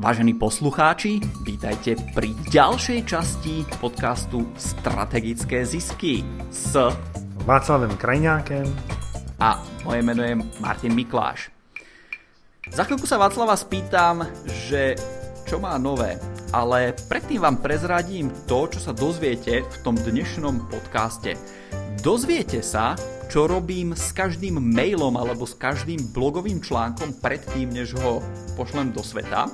Vážení poslucháči, vítajte pri ďalšej časti podcastu Strategické zisky s Václavem Krajňákem a moje meno je Martin Mikláš. Za chvíľku sa Václava spýtam, že čo má nové, ale predtým vám prezradím to, čo sa dozviete v tom dnešnom podcaste. Dozviete sa, čo robím s každým mailom alebo s každým blogovým článkom predtým, než ho pošlem do sveta.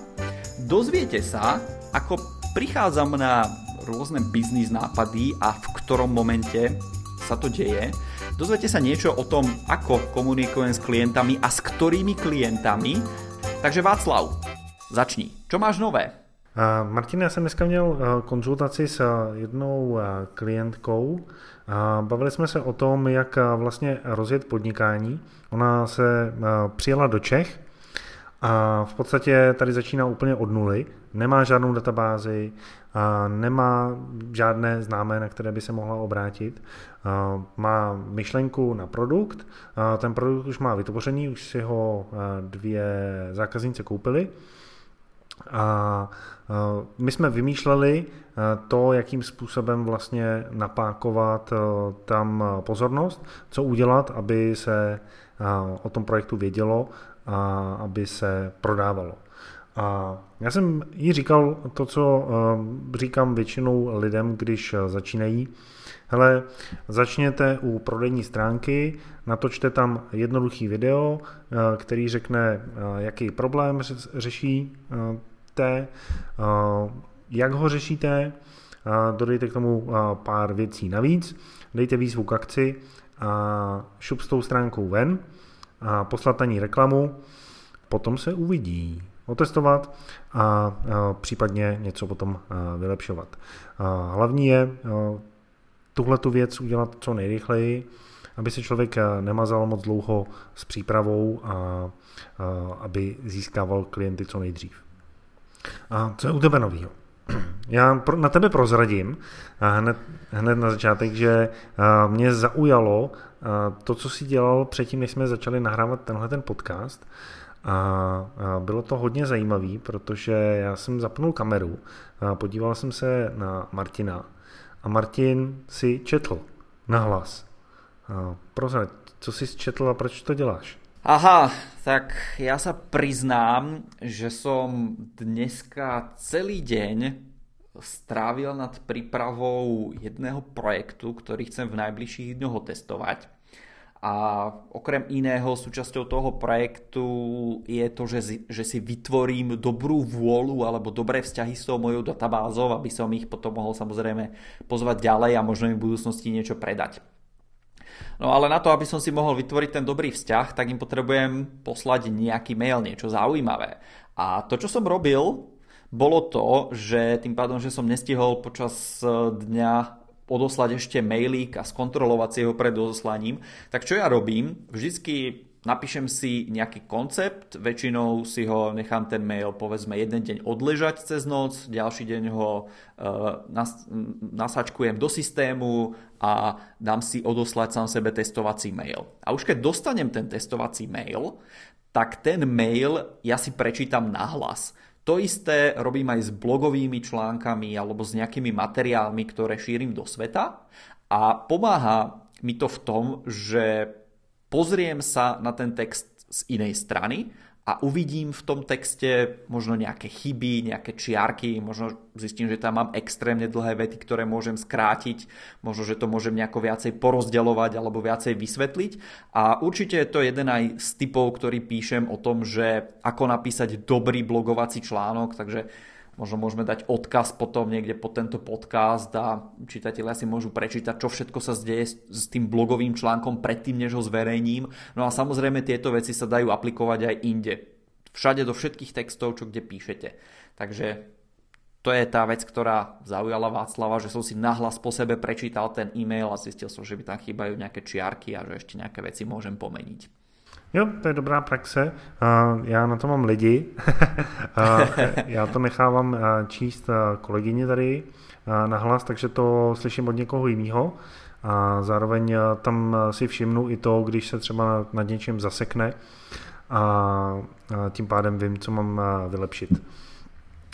Dozviete sa, ako prichádzam na rôzne biznis nápady a v ktorom momente sa to deje. Dozviete sa niečo o tom, ako komunikujem s klientami a s ktorými klientami. Takže Václav, začni. Čo máš nové? Uh, Martin, já jsem dneska měl uh, konzultaci s uh, jednou klientkou. Bavili jsme se o tom, jak vlastně rozjet podnikání. Ona se přijela do Čech a v podstatě tady začíná úplně od nuly, nemá žádnou databázi, nemá žádné známé, na které by se mohla obrátit. Má myšlenku na produkt, ten produkt už má vytvořený, už si ho dvě zákazníci koupili. A my jsme vymýšleli to, jakým způsobem vlastně napákovat tam pozornost, co udělat, aby se o tom projektu vědělo a aby se prodávalo. A já jsem jí říkal to, co eh, říkám většinou lidem, když eh, začínají. Hele, začněte u prodejní stránky, natočte tam jednoduchý video, eh, který řekne, jaký problém řešíte, jak ho řešíte, dodejte k tomu pár věcí navíc, dejte výzvu k akci a šup s tou stránkou ven a poslat na ní reklamu, potom se uvidí. Otestovat a, případně něco potom vylepšovat. Hlavní je tuhle tu věc udělat co nejrychleji, aby se člověk nemazal moc dlouho s přípravou a aby získával klienty co nejdřív. A co je u tebe novýho? Já na tebe prozradím hned, hned na začátek, že mě zaujalo to, co jsi dělal předtím, než jsme začali nahrávat tenhle ten podcast. A bylo to hodně zajímavé, protože já jsem zapnul kameru, a podíval jsem se na Martina a Martin si četl na hlas. Prozrať, co jsi četl a proč to děláš? Aha, tak ja sa priznám, že som dneska celý deň strávil nad prípravou jedného projektu, ktorý chcem v najbližších dňoch otestovať. A okrem iného súčasťou toho projektu je to, že, že si vytvorím dobrú vôľu alebo dobré vzťahy s tou mojou databázou, aby som ich potom mohol samozrejme pozvať ďalej a možno im v budúcnosti niečo predať. No ale na to, aby som si mohol vytvoriť ten dobrý vzťah, tak im potrebujem poslať nejaký mail, niečo zaujímavé. A to, čo som robil, bolo to, že tým pádom, že som nestihol počas e, dňa odoslať ešte mailík a skontrolovať si ho pred odoslaním, tak čo ja robím? Vždycky napíšem si nejaký koncept, väčšinou si ho nechám ten mail povedzme jeden deň odležať cez noc, ďalší deň ho uh, nas, nasačkujem do systému a dám si odoslať sám sebe testovací mail. A už keď dostanem ten testovací mail, tak ten mail ja si prečítam nahlas. To isté robím aj s blogovými článkami alebo s nejakými materiálmi, ktoré šírim do sveta a pomáha mi to v tom, že pozriem sa na ten text z inej strany a uvidím v tom texte možno nejaké chyby, nejaké čiarky, možno zistím, že tam mám extrémne dlhé vety, ktoré môžem skrátiť, možno, že to môžem nejako viacej porozdeľovať alebo viacej vysvetliť. A určite je to jeden aj z typov, ktorý píšem o tom, že ako napísať dobrý blogovací článok, takže Možno môžeme dať odkaz potom niekde pod tento podcast a čitatelia si môžu prečítať, čo všetko sa zdeje s tým blogovým článkom predtým, než ho zverejním. No a samozrejme tieto veci sa dajú aplikovať aj inde. Všade do všetkých textov, čo kde píšete. Takže to je tá vec, ktorá zaujala Václava, že som si nahlas po sebe prečítal ten e-mail a zistil som, že by tam chýbajú nejaké čiarky a že ešte nejaké veci môžem pomeniť. Jo, to je dobrá praxe. Já na to mám lidi. Já to nechávám číst kolegyně tady na hlas, takže to slyším od někoho jiného. A zároveň tam si všimnu i to, když se třeba nad něčím zasekne a tím pádem vím, co mám vylepšit.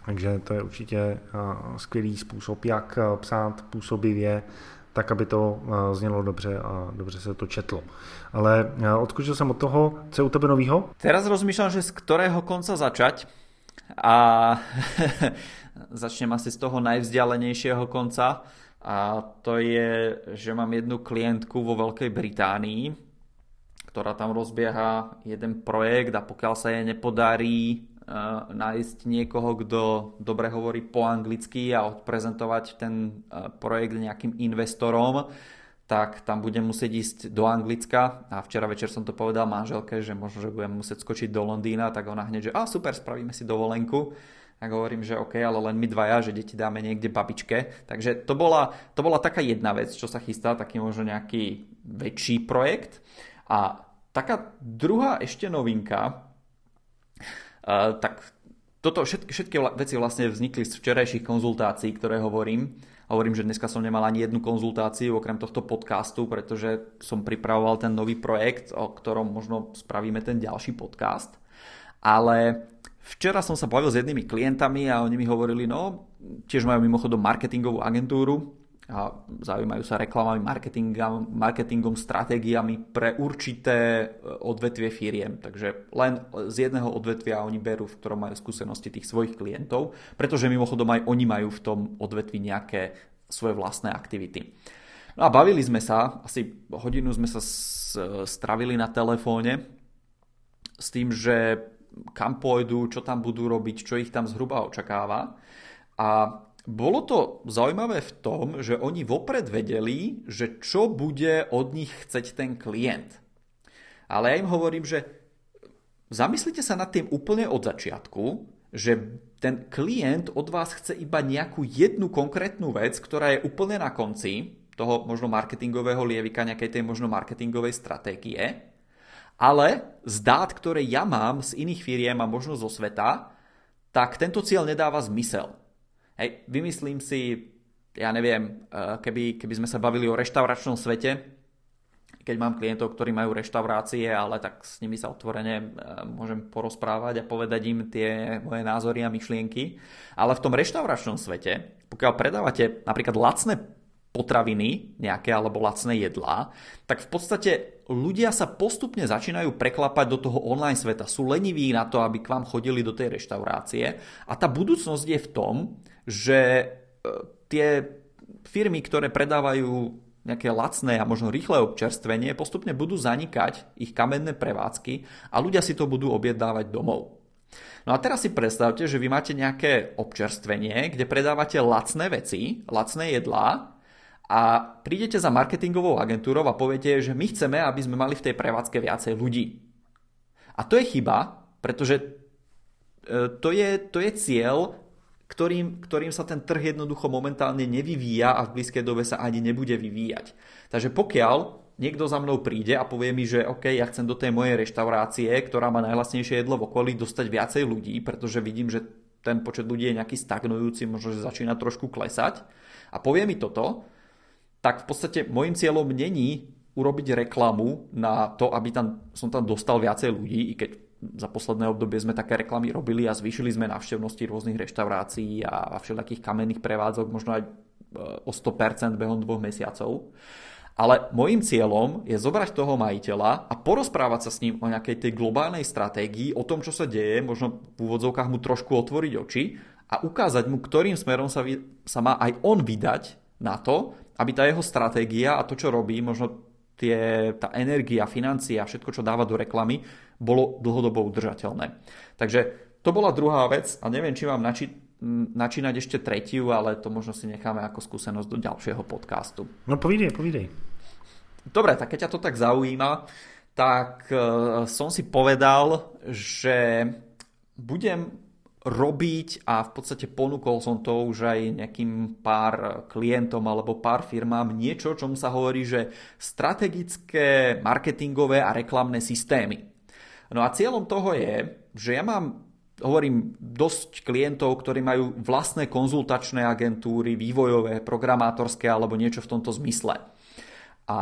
Takže to je určitě skvělý způsob, jak psát působivě, tak, aby to znělo dobře a dobře se to četlo. Ale odskočil jsem od toho, co je u tebe novýho? Teraz rozmýšľam, že z ktorého konca začať. A začnem asi z toho najvzdialenejšieho konca. A to je, že mám jednu klientku vo Veľkej Británii, ktorá tam rozbieha jeden projekt a pokiaľ sa jej nepodarí nájsť niekoho, kto dobre hovorí po anglicky a odprezentovať ten projekt nejakým investorom, tak tam budem musieť ísť do Anglicka a včera večer som to povedal manželke, že možno, že budem musieť skočiť do Londýna, tak ona hneď, že a super, spravíme si dovolenku a hovorím, že OK, ale len my dvaja, že deti dáme niekde babičke. Takže to bola, to bola taká jedna vec, čo sa chystá, taký možno nejaký väčší projekt. A taká druhá ešte novinka, tak toto všetky, všetky veci vlastne vznikli z včerajších konzultácií, ktoré hovorím. Hovorím, že dneska som nemal ani jednu konzultáciu okrem tohto podcastu, pretože som pripravoval ten nový projekt, o ktorom možno spravíme ten ďalší podcast. Ale Včera som sa bavil s jednými klientami a oni mi hovorili, no, tiež majú mimochodom marketingovú agentúru a zaujímajú sa reklamami, marketingom, marketingom, stratégiami pre určité e, odvetvie firiem. Takže len z jedného odvetvia oni berú, v ktorom majú skúsenosti tých svojich klientov, pretože mimochodom aj oni majú v tom odvetvi nejaké svoje vlastné aktivity. No a bavili sme sa, asi hodinu sme sa stravili na telefóne s tým, že kam pôjdu, čo tam budú robiť, čo ich tam zhruba očakáva. A bolo to zaujímavé v tom, že oni vopred vedeli, že čo bude od nich chceť ten klient. Ale ja im hovorím, že zamyslite sa nad tým úplne od začiatku, že ten klient od vás chce iba nejakú jednu konkrétnu vec, ktorá je úplne na konci toho možno marketingového lievika, nejakej tej možno marketingovej stratégie ale z dát, ktoré ja mám z iných firiem a možno zo sveta, tak tento cieľ nedáva zmysel. Hej, vymyslím si, ja neviem, eh, keby, keby sme sa bavili o reštauračnom svete, keď mám klientov, ktorí majú reštaurácie, ale tak s nimi sa otvorene eh, môžem porozprávať a povedať im tie moje názory a myšlienky. Ale v tom reštauračnom svete, pokiaľ predávate napríklad lacné potraviny nejaké alebo lacné jedlá, tak v podstate ľudia sa postupne začínajú preklapať do toho online sveta. Sú leniví na to, aby k vám chodili do tej reštaurácie a tá budúcnosť je v tom, že e, tie firmy, ktoré predávajú nejaké lacné a možno rýchle občerstvenie, postupne budú zanikať ich kamenné prevádzky a ľudia si to budú objednávať domov. No a teraz si predstavte, že vy máte nejaké občerstvenie, kde predávate lacné veci, lacné jedlá a prídete za marketingovou agentúrou a poviete, že my chceme, aby sme mali v tej prevádzke viacej ľudí. A to je chyba, pretože e, to je, to je cieľ, ktorým, ktorým sa ten trh jednoducho momentálne nevyvíja a v blízkej dobe sa ani nebude vyvíjať. Takže pokiaľ niekto za mnou príde a povie mi, že OK, ja chcem do tej mojej reštaurácie, ktorá má najhlasnejšie jedlo v okolí, dostať viacej ľudí, pretože vidím, že ten počet ľudí je nejaký stagnujúci, možno, že začína trošku klesať a povie mi toto, tak v podstate môjim cieľom není urobiť reklamu na to, aby tam, som tam dostal viacej ľudí, i keď za posledné obdobie sme také reklamy robili a zvýšili sme návštevnosti rôznych reštaurácií a všelijakých kamenných prevádzok, možno aj e, o 100% behom dvoch mesiacov. Ale môjim cieľom je zobrať toho majiteľa a porozprávať sa s ním o nejakej tej globálnej stratégii, o tom, čo sa deje, možno v úvodzovkách mu trošku otvoriť oči a ukázať mu, ktorým smerom sa, sa má aj on vydať na to, aby tá jeho stratégia a to, čo robí, možno tie, tá energia, financia, všetko, čo dáva do reklamy, bolo dlhodobo udržateľné. Takže to bola druhá vec a neviem, či mám nači, načínať ešte tretiu, ale to možno si necháme ako skúsenosť do ďalšieho podcastu. No povídej, povídej. Dobre, tak keď ťa to tak zaujíma, tak uh, som si povedal, že budem robiť a v podstate ponúkol som to už aj nejakým pár klientom alebo pár firmám niečo, čomu sa hovorí, že strategické marketingové a reklamné systémy. No a cieľom toho je, že ja mám hovorím dosť klientov, ktorí majú vlastné konzultačné agentúry, vývojové, programátorské alebo niečo v tomto zmysle. A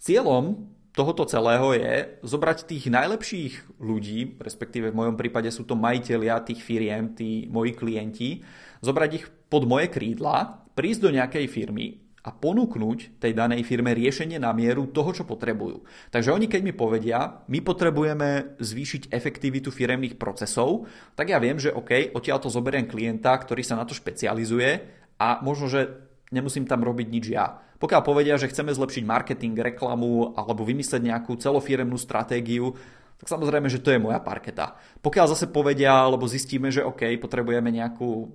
cieľom tohoto celého je zobrať tých najlepších ľudí, respektíve v mojom prípade sú to majiteľia tých firiem, tí moji klienti, zobrať ich pod moje krídla, prísť do nejakej firmy a ponúknuť tej danej firme riešenie na mieru toho, čo potrebujú. Takže oni keď mi povedia, my potrebujeme zvýšiť efektivitu firemných procesov, tak ja viem, že OK, odtiaľ to zoberiem klienta, ktorý sa na to špecializuje a možno, že nemusím tam robiť nič ja pokiaľ povedia, že chceme zlepšiť marketing, reklamu alebo vymyslieť nejakú celofiremnú stratégiu, tak samozrejme, že to je moja parketa. Pokiaľ zase povedia, alebo zistíme, že OK, potrebujeme nejakú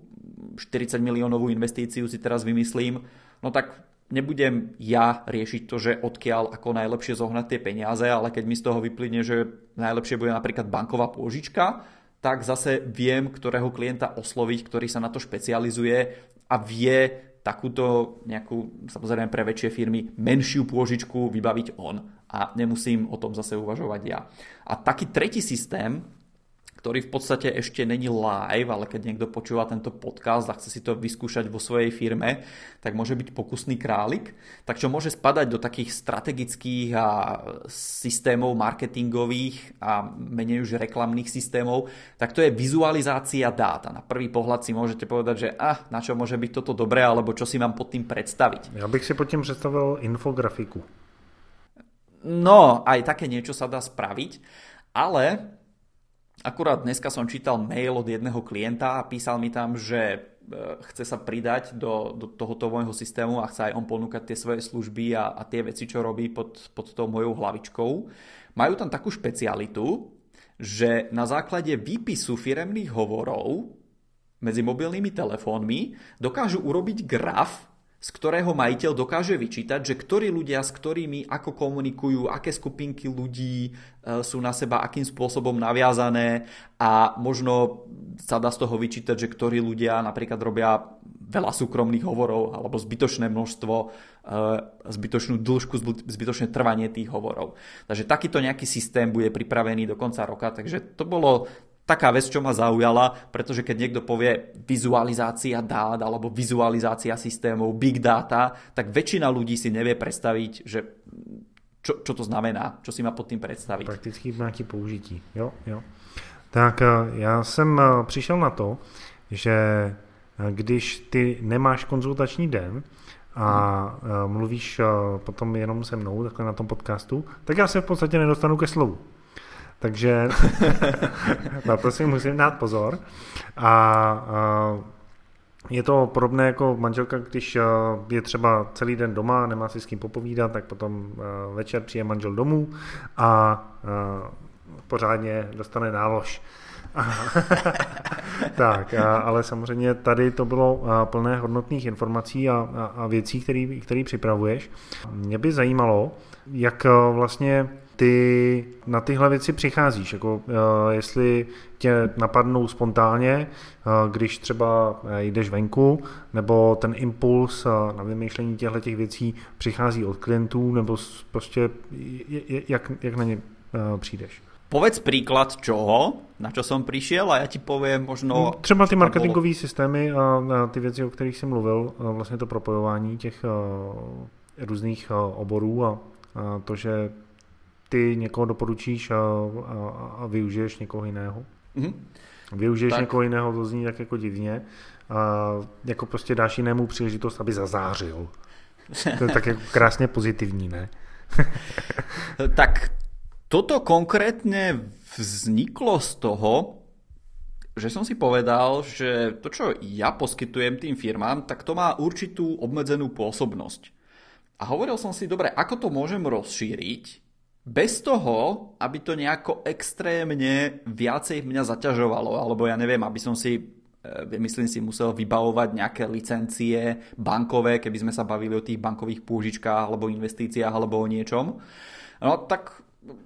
40 miliónovú investíciu, si teraz vymyslím, no tak nebudem ja riešiť to, že odkiaľ ako najlepšie zohnať tie peniaze, ale keď mi z toho vyplyne, že najlepšie bude napríklad banková pôžička, tak zase viem, ktorého klienta osloviť, ktorý sa na to špecializuje a vie takúto nejakú, samozrejme pre väčšie firmy, menšiu pôžičku vybaviť on a nemusím o tom zase uvažovať ja. A taký tretí systém, ktorý v podstate ešte není live, ale keď niekto počúva tento podcast a chce si to vyskúšať vo svojej firme, tak môže byť pokusný králik. Tak čo môže spadať do takých strategických a systémov marketingových a menej už reklamných systémov, tak to je vizualizácia dát. A na prvý pohľad si môžete povedať, že ah, na čo môže byť toto dobré, alebo čo si mám pod tým predstaviť. Ja bych si pod tým predstavil infografiku. No, aj také niečo sa dá spraviť, ale Akurát dneska som čítal mail od jedného klienta a písal mi tam, že e, chce sa pridať do, do tohoto môjho systému a chce aj on ponúkať tie svoje služby a, a tie veci, čo robí pod, pod tou mojou hlavičkou. Majú tam takú špecialitu, že na základe výpisu firemných hovorov medzi mobilnými telefónmi dokážu urobiť graf z ktorého majiteľ dokáže vyčítať, že ktorí ľudia s ktorými ako komunikujú, aké skupinky ľudí e, sú na seba akým spôsobom naviazané a možno sa dá z toho vyčítať, že ktorí ľudia napríklad robia veľa súkromných hovorov alebo zbytočné množstvo, e, zbytočnú dĺžku, zbytočné trvanie tých hovorov. Takže takýto nejaký systém bude pripravený do konca roka, takže to bolo taká vec, čo ma zaujala, pretože keď niekto povie vizualizácia dát alebo vizualizácia systémov, big data, tak väčšina ľudí si nevie predstaviť, že čo, čo to znamená, čo si má pod tým představit. Prakticky nějaké použití, jo, jo. Tak eh, já jsem eh, přišel na to, že eh, když ty nemáš konzultační den a mluvíš potom jenom se mnou takhle na tom podcastu, tak já se v podstatě nedostanu ke slovu. Takže na to si musím dát pozor. A, a je to podobné jako manželka, když je třeba celý den doma, nemá si s kým popovídat, tak potom večer přijde manžel domů a pořádně dostane nálož. tak, ale samozřejmě tady to bylo plné hodnotných informací a, a, a věcí, které připravuješ. Mě by zajímalo, jak vlastně ty na tyhle věci přicházíš, jako uh, jestli tě napadnou spontánně, uh, když třeba eh, jdeš venku, nebo ten impuls na vymýšlení těchto těch věcí přichází od klientů, nebo prostě jak, jak na ně přijdeš? Povedz príklad čoho, na čo som prišiel a ja ti poviem možno... No, třeba ty marketingové bolo... systémy a, ty věci, o kterých jsem mluvil, vlastně to propojování těch různých oborů a to, že ty někoho doporučíš a, a, a využiješ někoho jiného. Mm-hmm. Využiješ tak. někoho jiného, to zní tak jako divně. A jako prostě dáš jinému příležitost, aby zazářil. To je tak jako krásně pozitivní, ne? tak toto konkrétne vzniklo z toho, že som si povedal, že to, čo ja poskytujem tým firmám, tak to má určitú obmedzenú pôsobnosť. A hovoril som si, dobre, ako to môžem rozšíriť, bez toho, aby to nejako extrémne viacej mňa zaťažovalo, alebo ja neviem, aby som si e, myslím si, musel vybavovať nejaké licencie bankové, keby sme sa bavili o tých bankových pôžičkách alebo investíciách alebo o niečom. No tak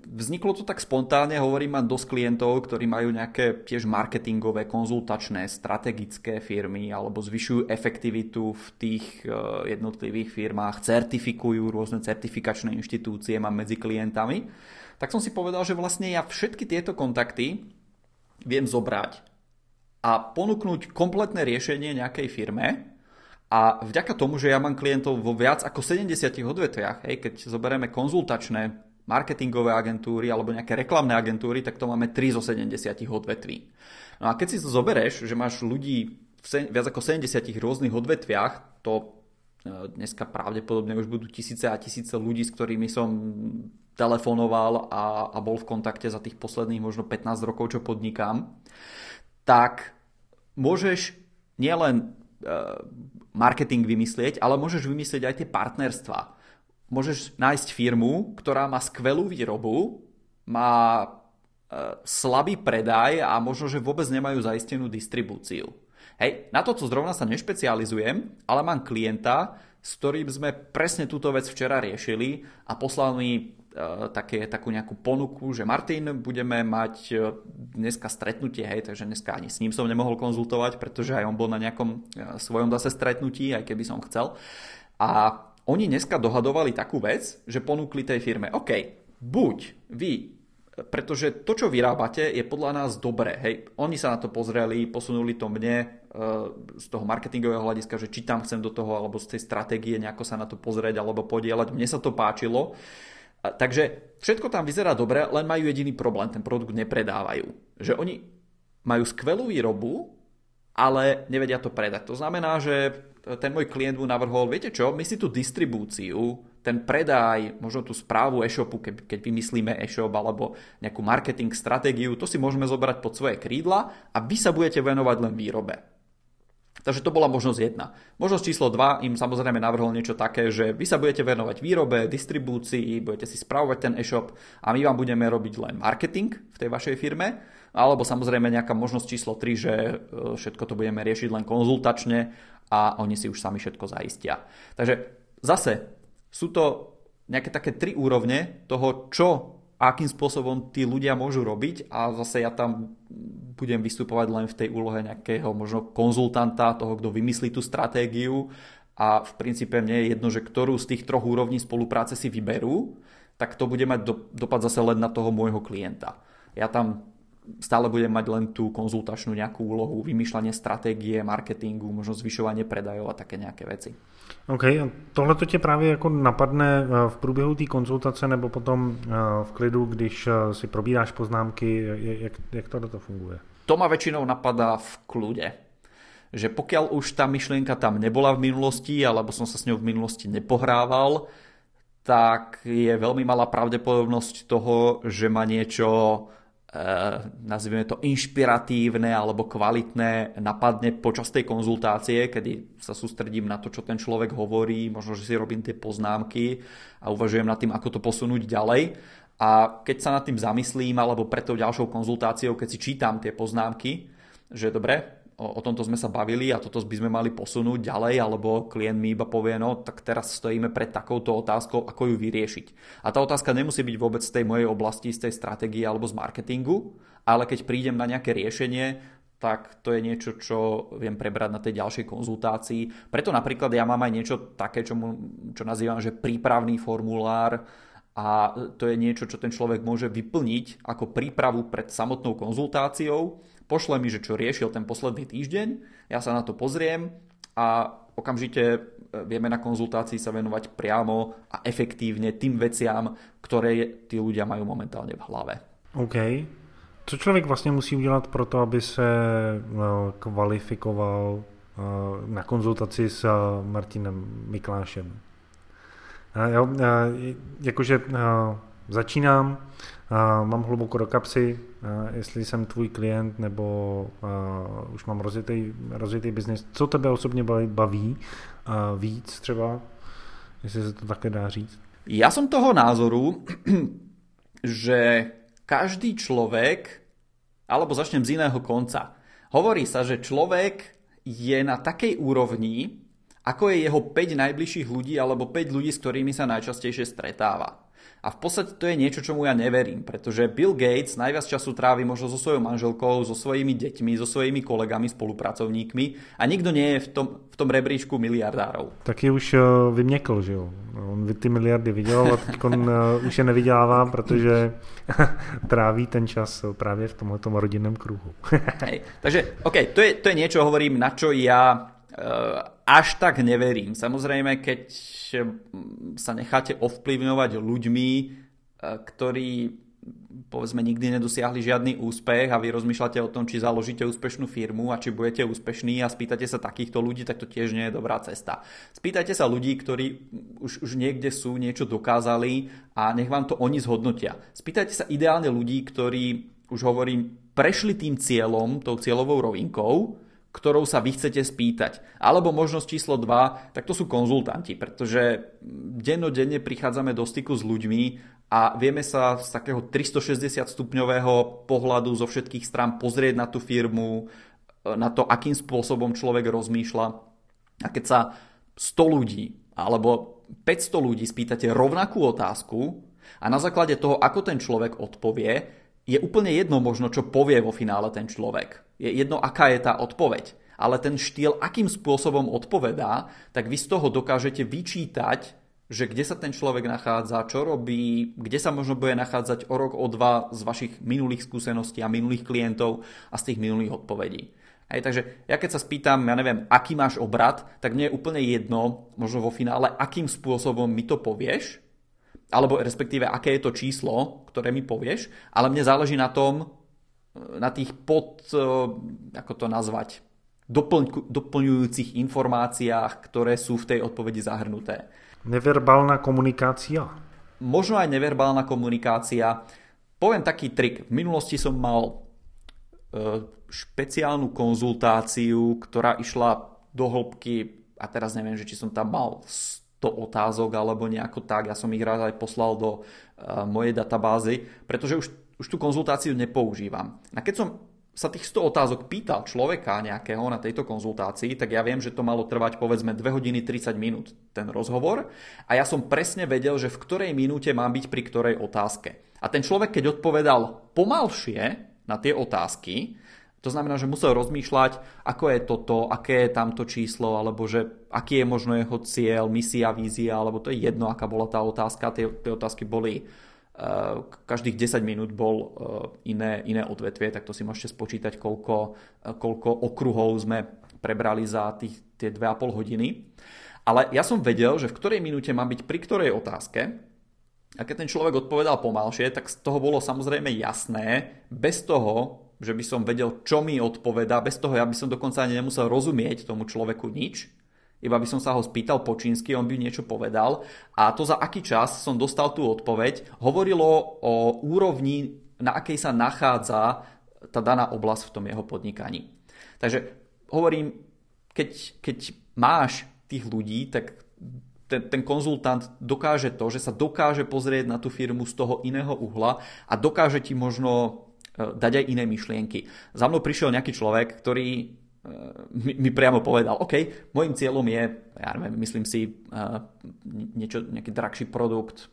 Vzniklo to tak spontánne, hovorím, mám dosť klientov, ktorí majú nejaké tiež marketingové, konzultačné, strategické firmy alebo zvyšujú efektivitu v tých e, jednotlivých firmách, certifikujú rôzne certifikačné inštitúcie, mám medzi klientami. Tak som si povedal, že vlastne ja všetky tieto kontakty viem zobrať a ponúknuť kompletné riešenie nejakej firme, a vďaka tomu, že ja mám klientov vo viac ako 70 odvetviach, hej, keď zoberieme konzultačné marketingové agentúry alebo nejaké reklamné agentúry, tak to máme 3 zo 70 odvetví. No a keď si to zobereš, že máš ľudí v viac ako 70 rôznych odvetviach, to e, dneska pravdepodobne už budú tisíce a tisíce ľudí, s ktorými som telefonoval a, a bol v kontakte za tých posledných možno 15 rokov, čo podnikám, tak môžeš nielen e, marketing vymyslieť, ale môžeš vymyslieť aj tie partnerstva. Môžeš nájsť firmu, ktorá má skvelú výrobu, má e, slabý predaj a možno, že vôbec nemajú zaistenú distribúciu. Hej, na to, co zrovna sa nešpecializujem, ale mám klienta, s ktorým sme presne túto vec včera riešili a poslal mi E, také, takú nejakú ponuku, že Martin, budeme mať e, dneska stretnutie, hej, takže dneska ani s ním som nemohol konzultovať, pretože aj on bol na nejakom e, svojom zase stretnutí, aj keby som chcel. A oni dneska dohadovali takú vec, že ponúkli tej firme, OK, buď vy pretože to, čo vyrábate, je podľa nás dobré. Hej. Oni sa na to pozreli, posunuli to mne z toho marketingového hľadiska, že či tam chcem do toho, alebo z tej stratégie nejako sa na to pozrieť, alebo podielať. Mne sa to páčilo. Takže všetko tam vyzerá dobre, len majú jediný problém, ten produkt nepredávajú. Že oni majú skvelú výrobu, ale nevedia to predať. To znamená, že ten môj klient mu navrhol, viete čo, my si tú distribúciu, ten predaj, možno tú správu e-shopu, keď vymyslíme e-shop alebo nejakú marketing stratégiu, to si môžeme zobrať pod svoje krídla a vy sa budete venovať len výrobe. Takže to bola možnosť jedna. Možnosť číslo 2 im samozrejme navrhol niečo také, že vy sa budete venovať výrobe, distribúcii, budete si spravovať ten e-shop a my vám budeme robiť len marketing v tej vašej firme, alebo samozrejme nejaká možnosť číslo 3, že e, všetko to budeme riešiť len konzultačne a oni si už sami všetko zaistia. Takže zase sú to nejaké také tri úrovne toho, čo akým spôsobom tí ľudia môžu robiť a zase ja tam budem vystupovať len v tej úlohe nejakého možno konzultanta, toho, kto vymyslí tú stratégiu a v princípe mne je jedno, že ktorú z tých troch úrovní spolupráce si vyberú, tak to bude mať do, dopad zase len na toho môjho klienta. Ja tam stále budem mať len tú konzultačnú nejakú úlohu, vymýšľanie stratégie, marketingu, možno zvyšovanie predajov a také nejaké veci. OK, tohle to tě právě jako napadne eh, v průběhu té konzultace nebo potom eh, v klidu, když eh, si probíráš poznámky, jak, jak to to funguje? To ma väčšinou napadá v kľude. Že pokiaľ už tá myšlienka tam nebola v minulosti, alebo som sa s ňou v minulosti nepohrával, tak je veľmi malá pravdepodobnosť toho, že ma niečo nazvime to inšpiratívne alebo kvalitné napadne počas tej konzultácie, kedy sa sústredím na to, čo ten človek hovorí, možno, že si robím tie poznámky a uvažujem nad tým, ako to posunúť ďalej. A keď sa nad tým zamyslím, alebo pred tou ďalšou konzultáciou, keď si čítam tie poznámky, že dobre, o, tomto sme sa bavili a toto by sme mali posunúť ďalej, alebo klient mi iba povie, no tak teraz stojíme pred takouto otázkou, ako ju vyriešiť. A tá otázka nemusí byť vôbec z tej mojej oblasti, z tej stratégie alebo z marketingu, ale keď prídem na nejaké riešenie, tak to je niečo, čo viem prebrať na tej ďalšej konzultácii. Preto napríklad ja mám aj niečo také, čo, mu, čo nazývam, že prípravný formulár, a to je niečo, čo ten človek môže vyplniť ako prípravu pred samotnou konzultáciou pošle mi, že čo riešil ten posledný týždeň, ja sa na to pozriem a okamžite e, vieme na konzultácii sa venovať priamo a efektívne tým veciam, ktoré tí ľudia majú momentálne v hlave. OK. Co člověk vlastně musí udělat pro to, aby se e, kvalifikoval e, na konzultaci s Martinem Miklášem? Jo, jakože začínám, mám hluboko do kapsy, jestli jsem tvůj klient nebo už mám rozjetý, rozjetý biznis. Co tebe osobně baví víc třeba, jestli se to také dá říct? Ja som toho názoru, že každý človek, alebo začnem z iného konca, hovorí sa, že človek je na takej úrovni, ako je jeho 5 najbližších ľudí alebo 5 ľudí, s ktorými sa najčastejšie stretáva. A v podstate to je niečo, čomu ja neverím, pretože Bill Gates najviac času trávi možno so svojou manželkou, so svojimi deťmi, so svojimi kolegami, spolupracovníkmi a nikto nie je v tom, v tom rebríčku miliardárov. Taky už uh, vyměkl, že jo? On ty miliardy viděl a teď on uh, už je nevydělává, protože tráví ten čas právě v tomto rodinném kruhu. Hej, takže, OK, to je, to je niečo, hovorím, na čo ja uh, až tak neverím. Samozrejme, keď sa necháte ovplyvňovať ľuďmi ktorí povedzme nikdy nedosiahli žiadny úspech a vy rozmýšľate o tom, či založíte úspešnú firmu a či budete úspešní a spýtate sa takýchto ľudí, tak to tiež nie je dobrá cesta. Spýtajte sa ľudí, ktorí už, už niekde sú, niečo dokázali a nech vám to oni zhodnotia. Spýtajte sa ideálne ľudí, ktorí, už hovorím, prešli tým cieľom, tou cieľovou rovinkou, ktorou sa vy chcete spýtať. Alebo možnosť číslo 2, tak to sú konzultanti, pretože dennodenne prichádzame do styku s ľuďmi a vieme sa z takého 360 stupňového pohľadu zo všetkých strán pozrieť na tú firmu, e, na to, akým spôsobom človek rozmýšľa. A keď sa 100 ľudí alebo 500 ľudí spýtate rovnakú otázku a na základe toho, ako ten človek odpovie, je úplne jedno možno, čo povie vo finále ten človek. Je jedno, aká je tá odpoveď. Ale ten štýl, akým spôsobom odpovedá, tak vy z toho dokážete vyčítať že kde sa ten človek nachádza, čo robí, kde sa možno bude nachádzať o rok, o dva z vašich minulých skúseností a minulých klientov a z tých minulých odpovedí. Hej, takže ja keď sa spýtam, ja neviem, aký máš obrad, tak mne je úplne jedno, možno vo finále, akým spôsobom mi to povieš, alebo respektíve aké je to číslo, ktoré mi povieš, ale mne záleží na tom, na tých pod, eh, ako to nazvať, doplňujúcich informáciách, ktoré sú v tej odpovedi zahrnuté. Neverbálna komunikácia? Možno aj neverbálna komunikácia. Poviem taký trik. V minulosti som mal e, špeciálnu konzultáciu, ktorá išla do hĺbky a teraz neviem, že či som tam mal 100 otázok alebo nejako tak. Ja som ich raz aj poslal do e, mojej databázy, pretože už, už tú konzultáciu nepoužívam. A keď som sa tých 100 otázok pýtal človeka nejakého na tejto konzultácii, tak ja viem, že to malo trvať povedzme 2 hodiny 30 minút ten rozhovor a ja som presne vedel, že v ktorej minúte mám byť pri ktorej otázke. A ten človek, keď odpovedal pomalšie na tie otázky, to znamená, že musel rozmýšľať, ako je toto, aké je tamto číslo, alebo že aký je možno jeho cieľ, misia, vízia, alebo to je jedno, aká bola tá otázka. Tie, tie otázky boli Eh, každých 10 minút bol eh, iné, iné odvetvie, tak to si môžete spočítať, koľko, eh, koľko okruhov sme prebrali za tých, tie 2,5 hodiny. Ale ja som vedel, že v ktorej minúte mám byť pri ktorej otázke a keď ten človek odpovedal pomalšie, tak z toho bolo samozrejme jasné, bez toho, že by som vedel, čo mi odpoveda, bez toho, ja by som dokonca ani nemusel rozumieť tomu človeku nič, iba by som sa ho spýtal po čínsky, on by niečo povedal a to za aký čas som dostal tú odpoveď, hovorilo o úrovni, na akej sa nachádza tá daná oblasť v tom jeho podnikaní. Takže hovorím, keď, keď máš tých ľudí, tak ten, ten konzultant dokáže to, že sa dokáže pozrieť na tú firmu z toho iného uhla a dokáže ti možno dať aj iné myšlienky. Za mnou prišiel nejaký človek, ktorý mi, mi priamo povedal, OK, môjim cieľom je, ja neviem, myslím si, uh, niečo, nejaký drahší produkt,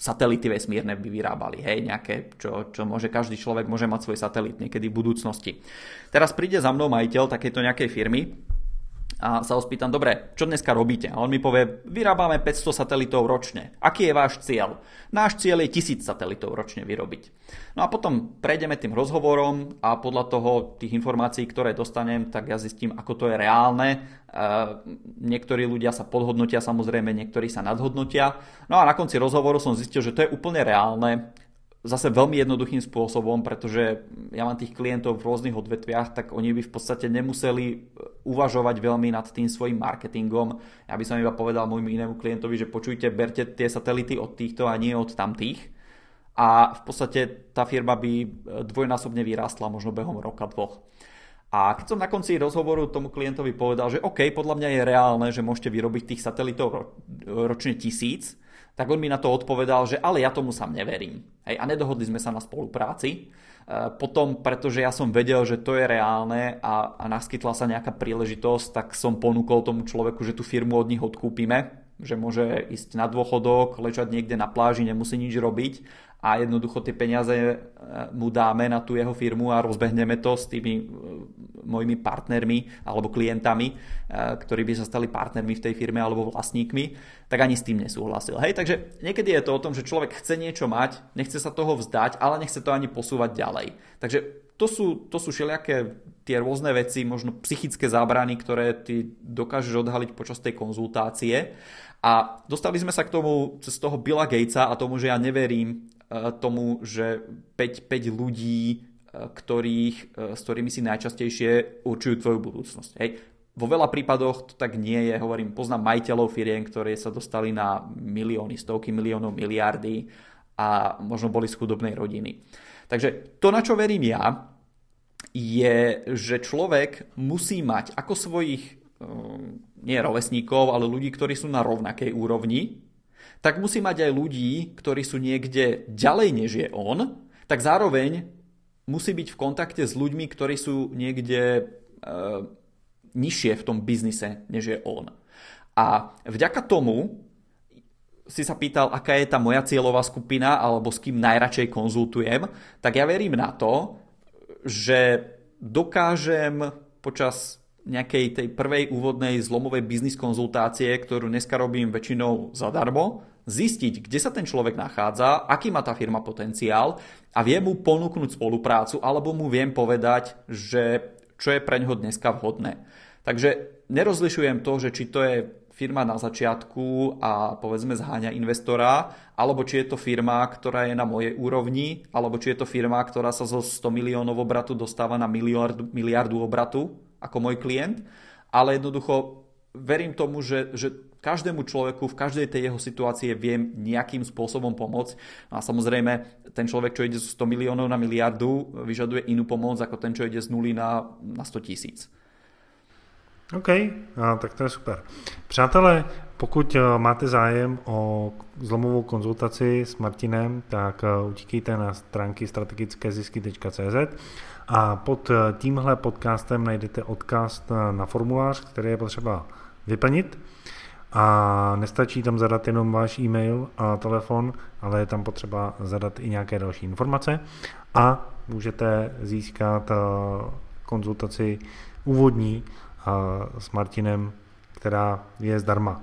satelity vesmírne by vyrábali, hej, nejaké, čo, čo môže každý človek môže mať svoj satelit niekedy v budúcnosti. Teraz príde za mnou majiteľ takéto nejakej firmy a sa ho spýtam, dobre, čo dneska robíte? A on mi povie, vyrábame 500 satelitov ročne. Aký je váš cieľ? Náš cieľ je 1000 satelitov ročne vyrobiť. No a potom prejdeme tým rozhovorom a podľa toho tých informácií, ktoré dostanem, tak ja zistím, ako to je reálne. E, niektorí ľudia sa podhodnotia, samozrejme, niektorí sa nadhodnotia. No a na konci rozhovoru som zistil, že to je úplne reálne zase veľmi jednoduchým spôsobom, pretože ja mám tých klientov v rôznych odvetviach, tak oni by v podstate nemuseli e, uvažovať veľmi nad tým svojim marketingom. Ja by som iba povedal môjmu inému klientovi, že počujte, berte tie satelity od týchto a nie od tamtých. A v podstate tá firma by e, dvojnásobne vyrástla možno behom roka, dvoch. A keď som na konci rozhovoru tomu klientovi povedal, že OK, podľa mňa je reálne, že môžete vyrobiť tých satelitov ročne tisíc, tak on mi na to odpovedal, že ale ja tomu sám neverím. Hej, a nedohodli sme sa na spolupráci. E, potom, pretože ja som vedel, že to je reálne a, a naskytla sa nejaká príležitosť, tak som ponúkol tomu človeku, že tú firmu od nich odkúpime, že môže ísť na dôchodok, ležať niekde na pláži, nemusí nič robiť a jednoducho tie peniaze e, mu dáme na tú jeho firmu a rozbehneme to s tými e, mojimi partnermi alebo klientami, e, ktorí by sa stali partnermi v tej firme alebo vlastníkmi, tak ani s tým nesúhlasil. Hej, takže niekedy je to o tom, že človek chce niečo mať, nechce sa toho vzdať, ale nechce to ani posúvať ďalej. Takže to sú, to sú všelijaké tie rôzne veci, možno psychické zábrany, ktoré ty dokážeš odhaliť počas tej konzultácie. A dostali sme sa k tomu cez toho Billa Gatesa a tomu, že ja neverím tomu, že 5, 5 ľudí, e, ktorých, e, s ktorými si najčastejšie určujú tvoju budúcnosť. Hej. Vo veľa prípadoch to tak nie je. Hovorím, poznám majiteľov firiem, ktoré sa dostali na milióny, stovky miliónov, miliardy a možno boli z chudobnej rodiny. Takže to, na čo verím ja, je, že človek musí mať ako svojich nie rovesníkov, ale ľudí, ktorí sú na rovnakej úrovni, tak musí mať aj ľudí, ktorí sú niekde ďalej než je on, tak zároveň musí byť v kontakte s ľuďmi, ktorí sú niekde e, nižšie v tom biznise, než je on. A vďaka tomu si sa pýtal, aká je tá moja cieľová skupina alebo s kým najradšej konzultujem, tak ja verím na to, že dokážem počas nejakej tej prvej úvodnej zlomovej biznis konzultácie, ktorú dneska robím väčšinou zadarmo, zistiť, kde sa ten človek nachádza, aký má tá firma potenciál a viem mu ponúknuť spoluprácu alebo mu viem povedať, že čo je pre ňoho dneska vhodné. Takže nerozlišujem to, že či to je firma na začiatku a povedzme zháňa investora, alebo či je to firma, ktorá je na mojej úrovni, alebo či je to firma, ktorá sa zo 100 miliónov obratu dostáva na miliardu, miliardu obratu ako môj klient. Ale jednoducho verím tomu, že, že každému človeku v každej tej jeho situácii viem nejakým spôsobom pomôcť. A samozrejme, ten človek, čo ide z 100 miliónov na miliardu, vyžaduje inú pomoc ako ten, čo ide z nuly na, na 100 tisíc. OK, a, tak to je super. Přátelé, pokud eh, máte zájem o zlomovou konzultaci s Martinem, tak eh, utíkejte na stránky strategickézisky.cz a pod eh, tímhle podcastem najdete odkaz na formulář, který je potřeba vyplnit. A nestačí tam zadat jenom váš e-mail a telefon, ale je tam potřeba zadat i nějaké další informace a můžete získat konzultaci úvodní s Martinem, která je zdarma.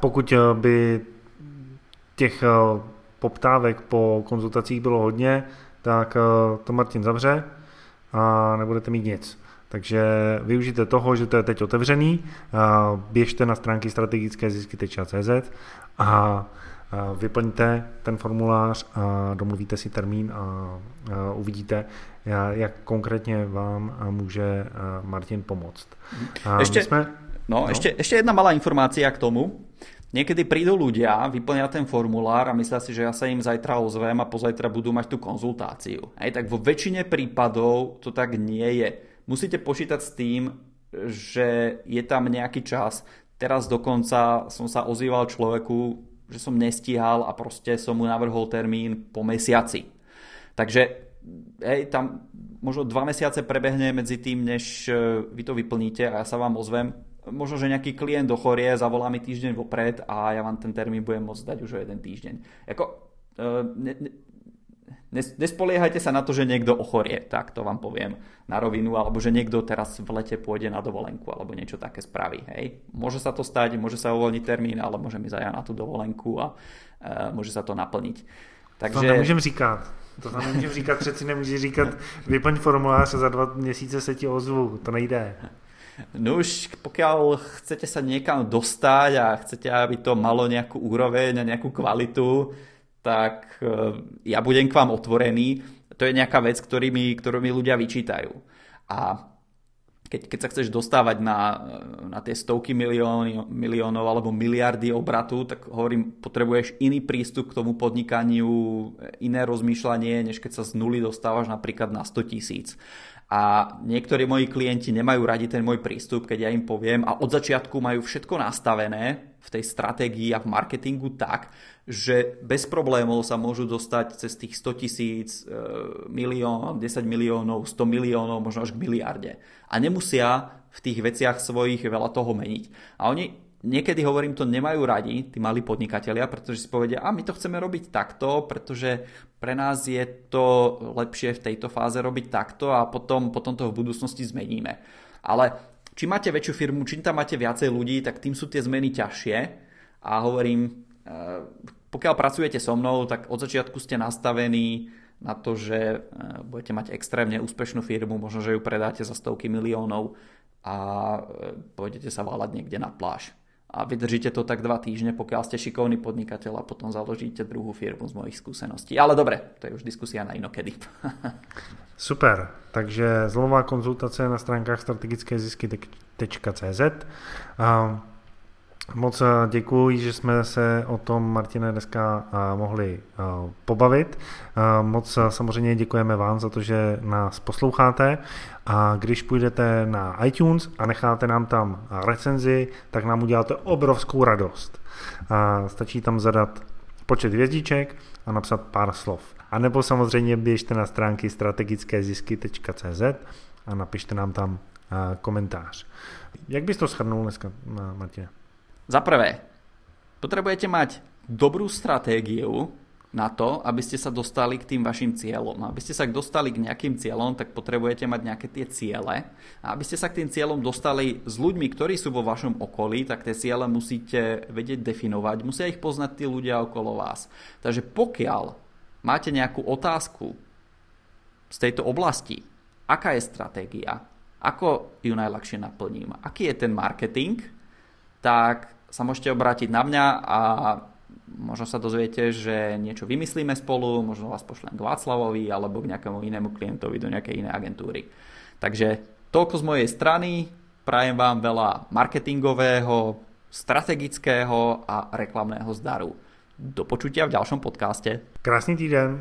Pokud eh, by těch eh, poptávek po konzultacích bylo hodně, tak eh, to Martin zavře a nebudete mít nic. Takže využijte toho, že to je teď otevřený, běžte na stránky strategické zisky.cz a vyplňte ten formulář a domluvíte si termín a uvidíte, jak konkrétně vám může Martin pomoct. Ešte, jsme, no, no. Ešte, ešte jedna malá informácia k tomu. Niekedy prídu ľudia, vyplňa ten formulár a myslia si, že ja sa im zajtra ozvem a pozajtra budú mať tú konzultáciu. Hej, tak vo väčšine prípadov to tak nie je. Musíte počítať s tým, že je tam nejaký čas. Teraz dokonca som sa ozýval človeku, že som nestíhal a proste som mu navrhol termín po mesiaci. Takže hej, tam možno dva mesiace prebehne medzi tým, než e, vy to vyplníte a ja sa vám ozvem. Možno, že nejaký klient dochorie, zavolá mi týždeň vopred a ja vám ten termín budem môcť dať už o jeden týždeň. Jako, e, ne, ne, Nespoliehajte sa na to, že niekto ochorie, tak to vám poviem na rovinu, alebo že niekto teraz v lete pôjde na dovolenku, alebo niečo také spraví. Hej. Môže sa to stať, môže sa uvoľniť termín, ale môže mi zajať na tú dovolenku a uh, môže sa to naplniť. Takže... To nemôžem říkať. To tam nemůžem říkat, přeci nemůžeš říkat, vyplň formulář a za dva měsíce se ti ozvu, to nejde. No už pokiaľ chcete sa niekam dostať a chcete, aby to malo nejakú úroveň a nejakú kvalitu, tak e, ja budem k vám otvorený. To je nejaká vec, ktorými, ktorými ľudia vyčítajú. A keď, keď sa chceš dostávať na, na tie stovky milióny, miliónov alebo miliardy obratu, tak hovorím, potrebuješ iný prístup k tomu podnikaniu, iné rozmýšľanie, než keď sa z nuly dostávaš napríklad na 100 tisíc. A niektorí moji klienti nemajú radi ten môj prístup, keď ja im poviem a od začiatku majú všetko nastavené v tej stratégii a v marketingu tak, že bez problémov sa môžu dostať cez tých 100 tisíc, e, milión, 10 miliónov, 100 miliónov, možno až k miliarde. A nemusia v tých veciach svojich veľa toho meniť. A oni niekedy hovorím, to nemajú radi, tí malí podnikatelia, pretože si povedia, a my to chceme robiť takto, pretože pre nás je to lepšie v tejto fáze robiť takto a potom, potom to v budúcnosti zmeníme. Ale čím máte väčšiu firmu, čím tam máte viacej ľudí, tak tým sú tie zmeny ťažšie. A hovorím, e, pokiaľ pracujete so mnou, tak od začiatku ste nastavení na to, že e, budete mať extrémne úspešnú firmu, možno, že ju predáte za stovky miliónov a e, pôjdete sa válať niekde na pláž. A vydržíte to tak dva týždne, pokiaľ ste šikovný podnikateľ a potom založíte druhú firmu z mojich skúseností. Ale dobre, to je už diskusia na inokedy. Super, takže zlomová konzultace na stránkách strategické zisky.cz. Moc eh, děkuji, že jsme se o tom, Martine, dneska eh, mohli eh, pobavit. Moc samozřejmě děkujeme vám za to, že nás posloucháte a když půjdete na iTunes a necháte nám tam recenzi, tak nám uděláte obrovskou radost. Stačí tam zadat počet hvězdiček a napsat pár slov. A nebo samozřejmě běžte na stránky strategickézisky.cz a napište nám tam komentář. Jak bys to shrnul dneska, Martine? Za prvé, potrebujete mať dobrú stratégiu na to, aby ste sa dostali k tým vašim cieľom. Aby ste sa dostali k nejakým cieľom, tak potrebujete mať nejaké tie ciele. A aby ste sa k tým cieľom dostali s ľuďmi, ktorí sú vo vašom okolí, tak tie ciele musíte vedieť definovať. Musia ich poznať tí ľudia okolo vás. Takže pokiaľ máte nejakú otázku z tejto oblasti, aká je stratégia, ako ju najľahšie naplním, aký je ten marketing, tak sa môžete obrátiť na mňa a možno sa dozviete, že niečo vymyslíme spolu, možno vás pošlem k Václavovi alebo k nejakému inému klientovi do nejakej inej agentúry. Takže toľko z mojej strany, prajem vám veľa marketingového, strategického a reklamného zdaru. Do počutia v ďalšom podcaste. Krásny týden.